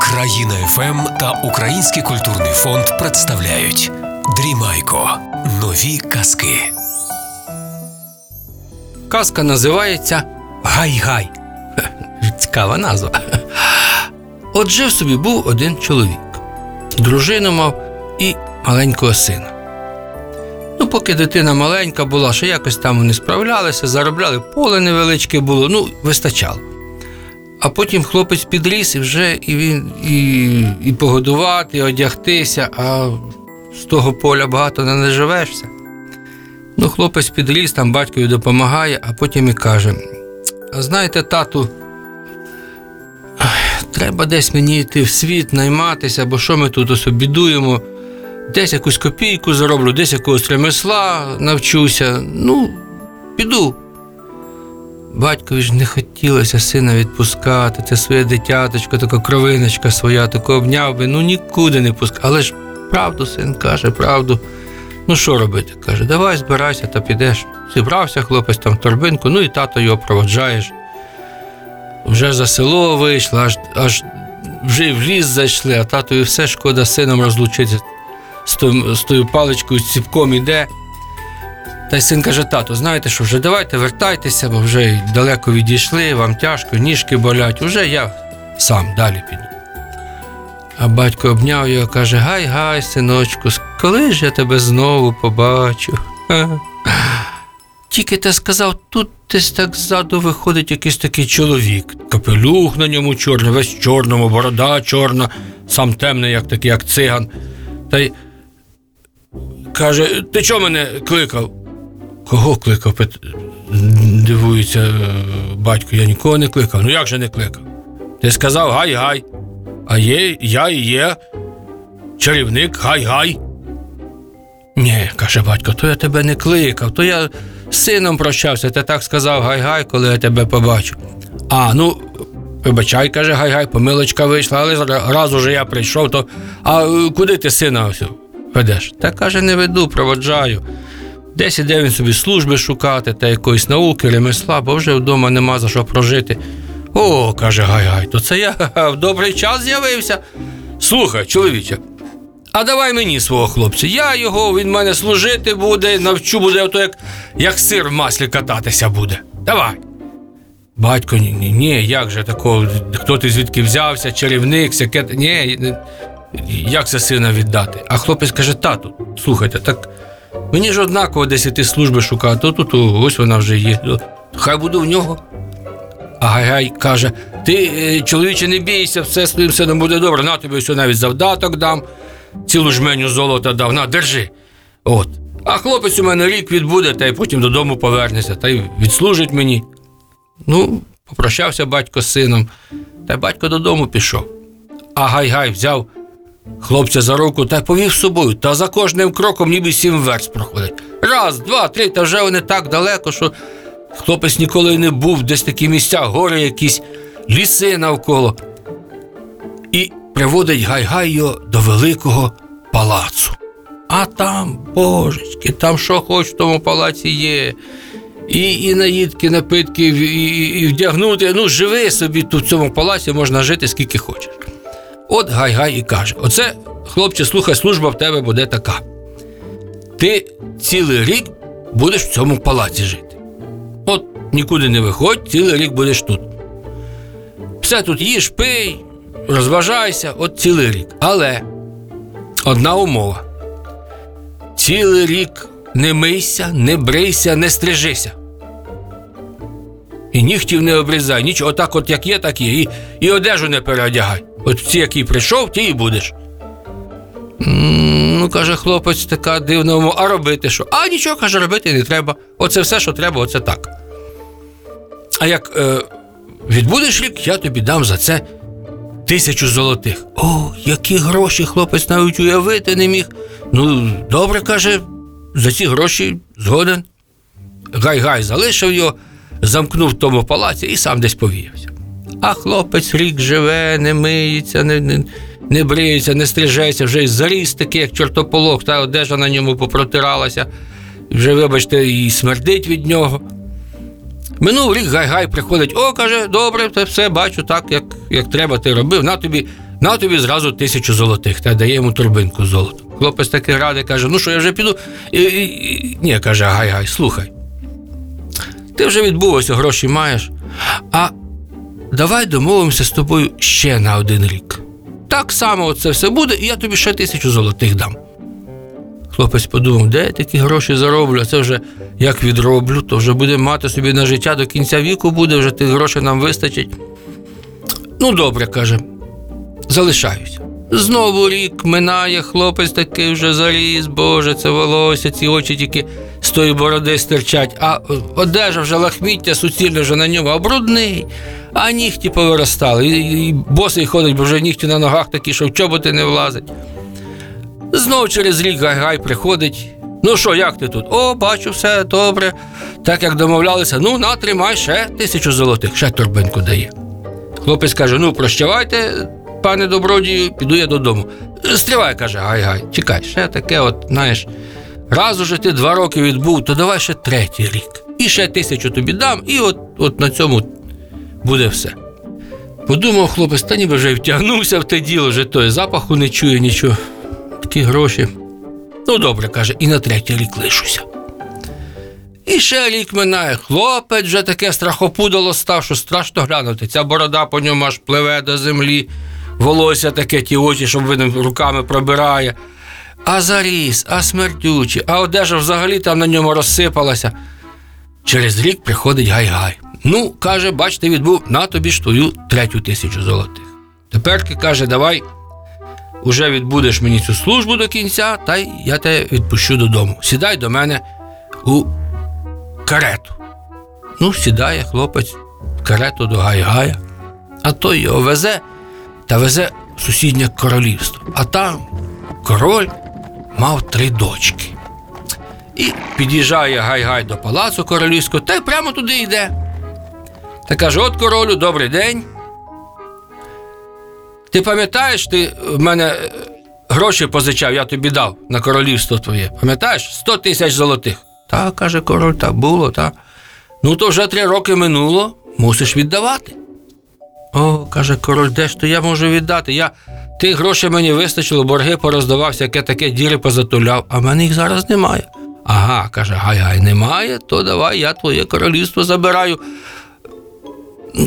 Країна ФМ та Український культурний фонд представляють Дрімайко. Нові казки. Казка називається Гай-гай. Цікава назва. От жив собі був один чоловік. Дружину мав і маленького сина. Ну, поки дитина маленька була, ще якось там вони справлялися, заробляли поле невеличке було, ну, вистачало. А потім хлопець підріс і вже і він і, і погодувати, і одягтися, а з того поля багато не наживешся. Ну, хлопець підріс, там батькові допомагає, а потім і каже: А знаєте, тату, треба десь мені йти в світ, найматися, бо що ми тут ось бідуємо? Десь якусь копійку зароблю, десь якогось ремесла навчуся. Ну, піду. Батькові ж не хотілося сина відпускати, це своє дитяточко, така кровиночка своя, таку обняв би, ну нікуди не пускав. Але ж правду син каже, правду. Ну що робити? Каже, давай збирайся та підеш. Зібрався хлопець там в торбинку, ну і тато його проводжаєш. Вже за село вийшло, аж, аж вже в ліс зайшли, а татові все шкода з сином розлучитися. З, тою- з тою паличкою, з ціпком іде. Та й син каже: тату, знаєте що, вже давайте вертайтеся, бо вже далеко відійшли, вам тяжко, ніжки болять, уже я сам далі піду. А батько обняв його, каже: Гай, гай, синочку, коли ж я тебе знову побачу? Тільки ти сказав, тут десь так ззаду виходить якийсь такий чоловік. Капелюх на ньому чорний, весь чорному, борода чорна, сам темний, як такий, як циган. Та й каже: ти чого мене кликав? Кого кликав? Дивується е, батько, я нікого не кликав. Ну як же не кликав? Ти сказав гай-гай. А є, я і є. Чарівник, гай-гай. Ні, каже батько, то я тебе не кликав, то я з сином прощався, ти так сказав гай-гай, коли я тебе побачу. А, ну, вибачай, каже гай-гай, помилочка вийшла, але раз уже я прийшов, то а е, куди ти сина ось ведеш? Та каже, не веду, проводжаю. Десь іде він собі служби шукати та якоїсь науки, ремесла, бо вже вдома нема за що прожити. О, каже Гай-Гай, то це я в добрий час з'явився. Слухай, чоловіче, а давай мені свого хлопця. Я його, він мене служити буде, навчу буде, ото як, як сир в маслі кататися буде. Давай. Батько, ні, ні, ні, як же такого, хто ти звідки взявся, чарівник, сяке. Ні, як це сина віддати? А хлопець каже: тату, слухайте, так мені ж однаково десь іти служби шукати, то тут ось вона вже є. Хай буду в нього. А Гай-Гай каже: ти, е, чоловіче, не бійся, все з твоїм сином буде добре, на тобі все навіть завдаток дам, цілу жменю золота дав, на, держи. От. А хлопець у мене рік відбуде, та й потім додому повернеться, та й відслужить мені. Ну, попрощався батько з сином, та й батько додому пішов. А Гай-Гай взяв хлопця за руку та повів з собою, та за кожним кроком ніби сім верст проходить. Раз, два, три, та вже вони так далеко, що хлопець ніколи не був, десь такі місця, гори якісь, ліси навколо. І приводить Гай-Гай його до великого палацу. А там, божечки, там що хоч в тому палаці є. І, і наїдки, напитки, і, і, вдягнути. Ну, живи собі тут в цьому палаці, можна жити скільки хочеш. От Гай-Гай і каже: Оце, хлопче, слухай, служба в тебе буде така. Ти цілий рік будеш в цьому палаці жити. От нікуди не виходь, цілий рік будеш тут. Все тут їж, пий, розважайся, от цілий рік. Але одна умова: цілий рік не мийся, не брийся, не стрижися. І нігтів не обрізай, нічого, отак, от як є, так є. І, і одежу не переодягай. От ці, який прийшов, ті і будеш. Ну, каже хлопець, така дивна а робити що? А нічого, каже, робити не треба. Оце все, що треба, оце так. А як е, відбудеш рік, я тобі дам за це тисячу золотих. О, які гроші хлопець навіть уявити не міг. Ну, добре, каже, за ці гроші згоден. Гай-гай залишив його, замкнув в тому палаці і сам десь повіявся. А хлопець рік живе, не миється, не, не, не бриється, не стрижеться, вже й заріс такий, як чортополох, та одежа на ньому попротиралася, вже, вибачте, і смердить від нього. Минув рік гай-гай приходить, о, каже, добре, це все бачу так, як, як треба, ти робив. На тобі, на тобі зразу тисячу золотих, та дає йому турбинку з золотом. Хлопець такий радий, каже, ну що, я вже піду. І, і, і... Ні, каже, гай-гай, слухай. Ти вже відбув, гроші маєш. А давай домовимося з тобою ще на один рік. Так само це все буде, і я тобі ще тисячу золотих дам. Хлопець подумав, де я такі гроші зароблю, а це вже як відроблю, то вже буде мати собі на життя до кінця віку буде, вже тих грошей нам вистачить. Ну, добре, каже, залишаюся. Знову рік минає, хлопець такий вже заріс, боже, це волосся, ці очі тільки з тої бороди стирчать, а одежа вже лахміття суцільне вже на ньому, а брудний, а нігті повиростали. І, і босий ходить, бо вже нігті на ногах такі, що в чоботи не влазить. Знов через рік гай-гай приходить. Ну що, як ти тут? О, бачу, все добре. Так як домовлялися, ну на, тримай ще тисячу золотих, ще торбинку дає. Хлопець каже: ну, прощавайте, пане добродію, піду я додому. Стривай, каже, гай-гай, чекай, ще таке, от, знаєш, раз уже ти два роки відбув, то давай ще третій рік. І ще тисячу тобі дам, і от, от на цьому буде все. Подумав хлопець, та ніби вже втягнувся в те діло, вже той запаху не чує нічого. Такі гроші. Ну, добре, каже, і на третій рік лишуся. І ще рік минає. Хлопець вже таке страхопудало став, що страшно глянути. Ця борода по ньому аж пливе до землі, волосся таке, ті очі, щоб видно, руками пробирає. А заріс, а смердючий, а одежа взагалі там на ньому розсипалася. Через рік приходить гай-гай. Ну, каже, бач, ти відбув на тобі ж твою третю тисячу золотих. Теперки каже, давай уже відбудеш мені цю службу до кінця, та й я тебе відпущу додому. Сідай до мене у карету. Ну, сідає хлопець в карету до Гай-Гая, а той його везе та везе в сусіднє королівство. А там король мав три дочки. І під'їжджає Гай-Гай до палацу королівського та й прямо туди йде. Та каже: от королю, добрий день. Ти пам'ятаєш, ти в мене е, гроші позичав, я тобі дав на королівство твоє. Пам'ятаєш? 100 тисяч золотих. Так, каже король, так було, так. Ну, то вже три роки минуло, мусиш віддавати. О, каже король, де ж то я можу віддати? Я тих грошей мені вистачило, борги пороздавав, всяке таке діри позатуляв, а мене їх зараз немає. Ага, каже, гай-гай, немає, то давай я твоє королівство забираю.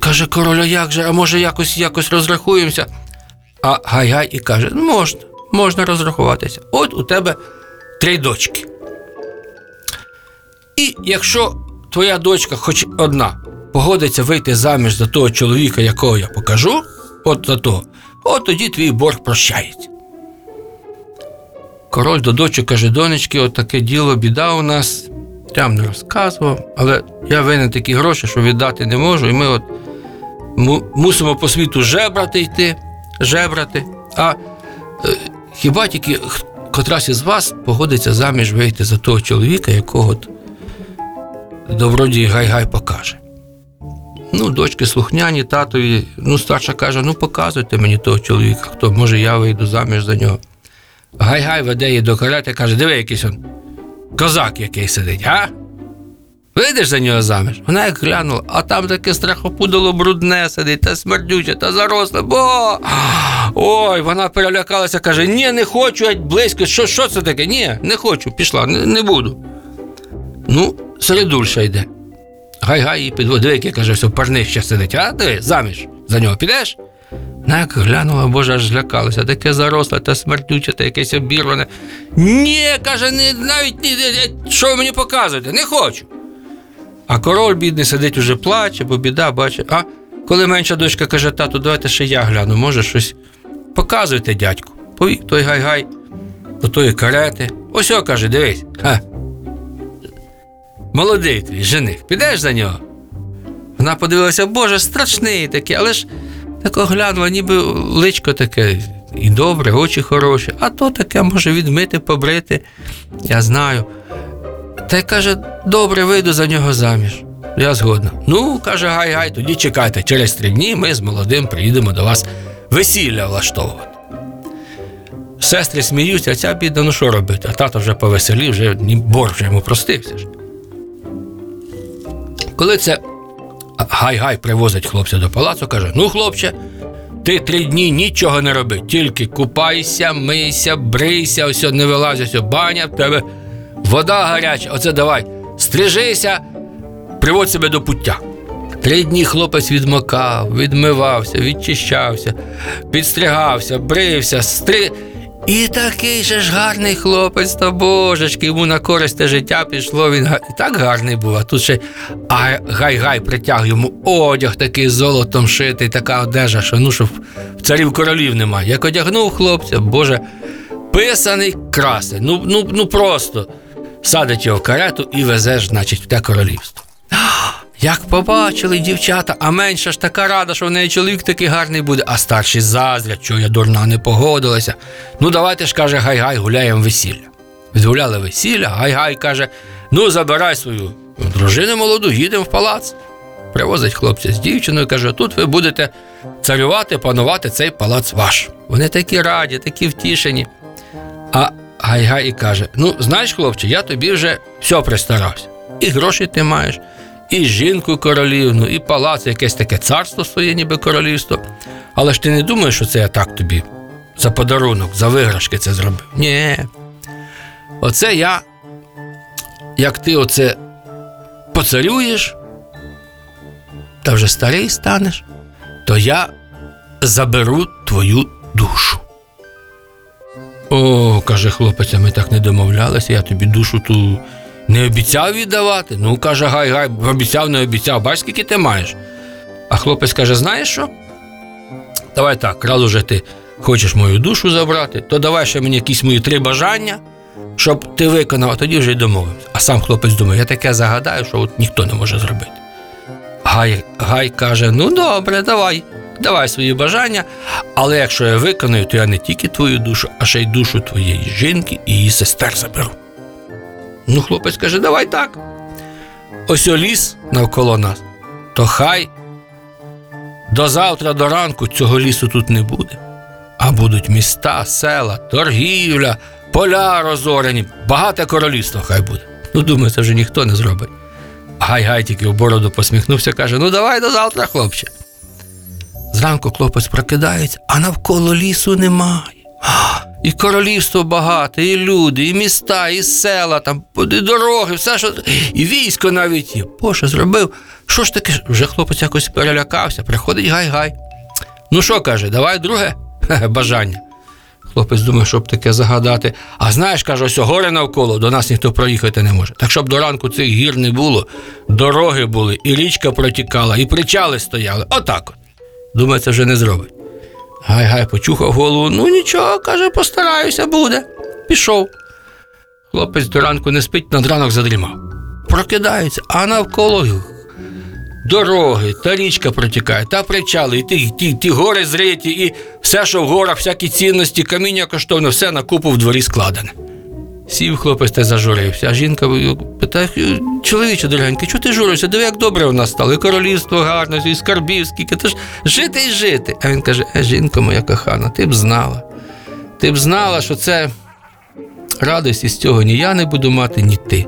Каже король, а як же, а може якось якось розрахуємося? А гай-гай і каже: можна, можна розрахуватися. От у тебе три дочки. І якщо твоя дочка, хоч одна, погодиться вийти заміж за того чоловіка, якого я покажу, от за того, от тоді твій борг прощається. Король до дочок каже, донечки, от таке діло, біда у нас. Прям не розказував, але я винен такі гроші, що віддати не можу, і ми от мусимо по світу жебрати йти, жебрати. А е, хіба тільки котрась із вас погодиться заміж вийти за того чоловіка, якого добродій гай-гай покаже. Ну, дочки слухняні, татові, ну, старша каже: ну показуйте мені того чоловіка, хто, може, я вийду заміж за нього. Гай-гай веде її до карети, каже, диви, якийсь он козак який сидить, а? Вийдеш за нього заміж? Вона як глянула, а там таке страхопудало брудне сидить, та смердюче, та заросле, бо. Ой, вона перелякалася, каже: ні, не хочу, геть близько. Що, що це таке? Ні, не хочу, пішла, не, не буду. Ну, середульша йде. Гай-гай її підводив, який каже, все, парних ще сидить, а ти заміж за нього підеш? Вона як глянула, боже, аж злякалася, таке заросле, та смердюче, та якесь обірване. Ні, каже, не, навіть ні, що ви мені показуєте? Не хочу. А король бідний сидить уже плаче, бо біда бачить. А коли менша дочка каже, тату, давайте ще я гляну, може щось. Показуйте, дядьку. Повік той гай-гай до тої карети. Ось о, каже, дивись. Ха. Молодий твій жених, підеш за нього? Вона подивилася, боже, страшний такий, але ж тако глянула, ніби личко таке і добре, очі хороші, а то таке може відмити, побрити. Я знаю. Та й каже, добре, вийду за нього заміж. Я згодна. Ну, каже гай-гай, тоді чекайте, через три дні ми з молодим приїдемо до вас весілля влаштовувати. Сестри сміються, а ця бідна, ну що робити? А тато вже повеселів, вже ні- борг вже йому простився. ж. Коли це Гай-гай привозить хлопця до палацу, каже: Ну, хлопче, ти три дні нічого не роби, тільки купайся, мийся, брийся, ось не вилазь, баня в тебе, вода гаряча, оце давай, стрижися, приводь себе до пуття. Три дні хлопець відмокав, відмивався, відчищався, підстригався, брився, стри. І такий же ж гарний хлопець, та божечки, йому на користь те життя пішло. Він і так гарний був, а тут ще гай-гай притяг йому одяг такий золотом шитий, така одежа, що ну що царів королів немає. Як одягнув хлопця, боже, писаний красень. Ну, ну, ну просто садить його в карету і везе, значить, в те королівство. Як побачили дівчата, а менша ж така рада, що в неї чоловік такий гарний буде, а старші заздрять, що я дурна не погодилася. Ну, давайте ж каже, гай-гай, гуляємо весілля. Відгуляли весілля, гай-гай каже: ну, забирай свою дружину молоду, їдемо в палац. Привозить хлопця з дівчиною, каже: тут ви будете царювати, панувати цей палац ваш. Вони такі раді, такі втішені. А гай-гай і каже: Ну, знаєш, хлопче, я тобі вже все пристарався. І гроші ти маєш, і жінку королівну, і палац, якесь таке царство своє, ніби королівство. Але ж ти не думаєш, що це я так тобі за подарунок, за виграшки це зробив? Ні. Оце я, як ти оце поцарюєш, та вже старий станеш, то я заберу твою душу. О, каже хлопець, ми так не домовлялися, я тобі душу ту не обіцяв віддавати. Ну, каже, гай, гай, обіцяв, не обіцяв, бач, скільки ти маєш. А хлопець каже: знаєш що? Давай так, раз уже ти хочеш мою душу забрати, то давай ще мені якісь мої три бажання, щоб ти виконав, а тоді вже й домовився. А сам хлопець думає, я таке загадаю, що от ніхто не може зробити. Гай, Гай каже: ну добре, давай, давай свої бажання, але якщо я виконую, то я не тільки твою душу, а ще й душу твоєї жінки і її сестер заберу. Ну, хлопець каже, давай так. Ось ліс навколо нас, то хай до завтра, до ранку цього лісу тут не буде. А будуть міста, села, торгівля, поля розорені, багате королівство хай буде. Ну, думаю, це вже ніхто не зробить. Гай-гай тільки в бороду посміхнувся, каже: ну давай до завтра, хлопче. Зранку хлопець прокидається, а навколо лісу немає. І королівство багате, і люди, і міста, і села, там, і дороги, все, що. І військо навіть є. Боже, зробив. Що ж таке? Вже хлопець якось перелякався, приходить гай-гай. Ну що каже, давай друге бажання. Хлопець думає, щоб таке загадати. А знаєш, каже, ось горе навколо, до нас ніхто проїхати не може. Так щоб до ранку цих гір не було, дороги були, і річка протікала, і причали стояли. Отак от. Думає, це вже не зробить. Гай-гай почухав голову. Ну нічого, каже, постараюся, буде. Пішов. Хлопець до ранку не спить, над ранок задрімав. Прокидається, а навколо дороги, та річка протікає, та причали, і ті, ті, ті гори зриті, і все, що в горах, всякі цінності, каміння коштовне, все на купу в дворі складене. Сів хлопець та зажурився, а жінка питає, чоловіче дорогенький, чого ти журився? Диви, як добре у нас стало, і королівство гарне, і скарбів, скільки ти ж жити і жити. А він каже: е, жінко моя кохана, ти б знала. Ти б знала, що це радості з цього ні я не буду мати, ні ти.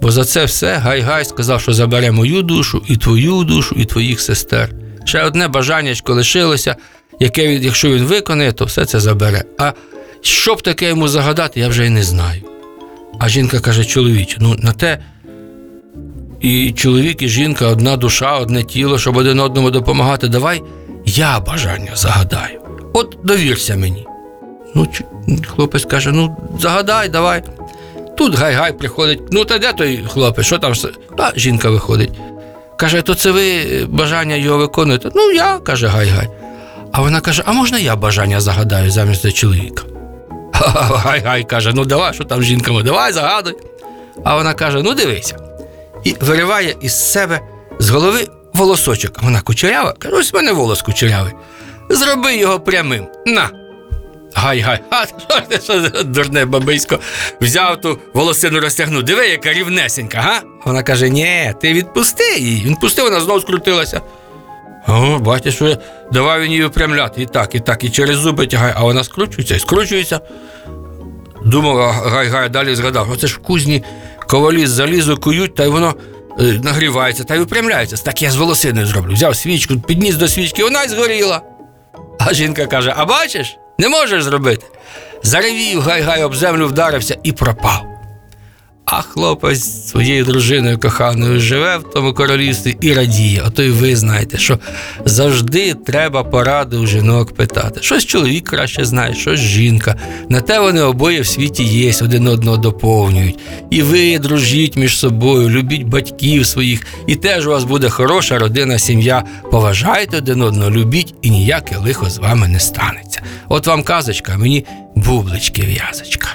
Бо за це все Гай-Гай сказав, що забере мою душу, і твою душу, і твоїх сестер. Ще одне бажаннячко лишилося, яке якщо він виконає, то все це забере. А що б таке йому загадати, я вже й не знаю. А жінка каже: чоловіче, ну на те і чоловік, і жінка, одна душа, одне тіло, щоб один одному допомагати. Давай я бажання загадаю. От довірся мені. Ну, хлопець каже: ну, загадай, давай. Тут гай-гай приходить. Ну, та де той хлопець, що там? все? А жінка виходить. Каже, то це ви бажання його виконуєте? Ну, я, каже гай-гай. А вона каже: а можна я бажання загадаю замість за чоловіка? Гай-гай каже, ну давай, що там з жінками, давай загадуй. А вона каже: ну дивися. І вириває із себе з голови волосочок. Вона кучерява, каже, ось в мене волос кучерявий. Зроби його прямим. На. Гай-гай, а що дурне бабисько? Взяв ту волосину розтягнув. Диви, яка рівнесенька, га? Вона каже: ні, ти відпусти її. Він пустив, вона знов скрутилася. О, бачиш, що давай він її випрямляти. І так, і так, і через зуби тягає, а вона скручується і скручується. Думав, гай-гай далі згадав. Оце ж в кузні ковалі з залізу кують, та й воно е, нагрівається та й випрямляється. Так я з волосиною зроблю. Взяв свічку, підніс до свічки, вона й згоріла. А жінка каже: А бачиш, не можеш зробити. Заревів, гай-гай об землю вдарився і пропав. А хлопець своєю дружиною коханою живе в тому королівстві і радіє. Ото й ви знаєте, що завжди треба поради у жінок питати. Щось чоловік краще знає, щось жінка. На те вони обоє в світі є, один одного доповнюють. І ви дружіть між собою, любіть батьків своїх, і теж у вас буде хороша родина, сім'я. Поважайте один одного, любіть, і ніяке лихо з вами не станеться. От вам казочка, а мені бублички в'язочка.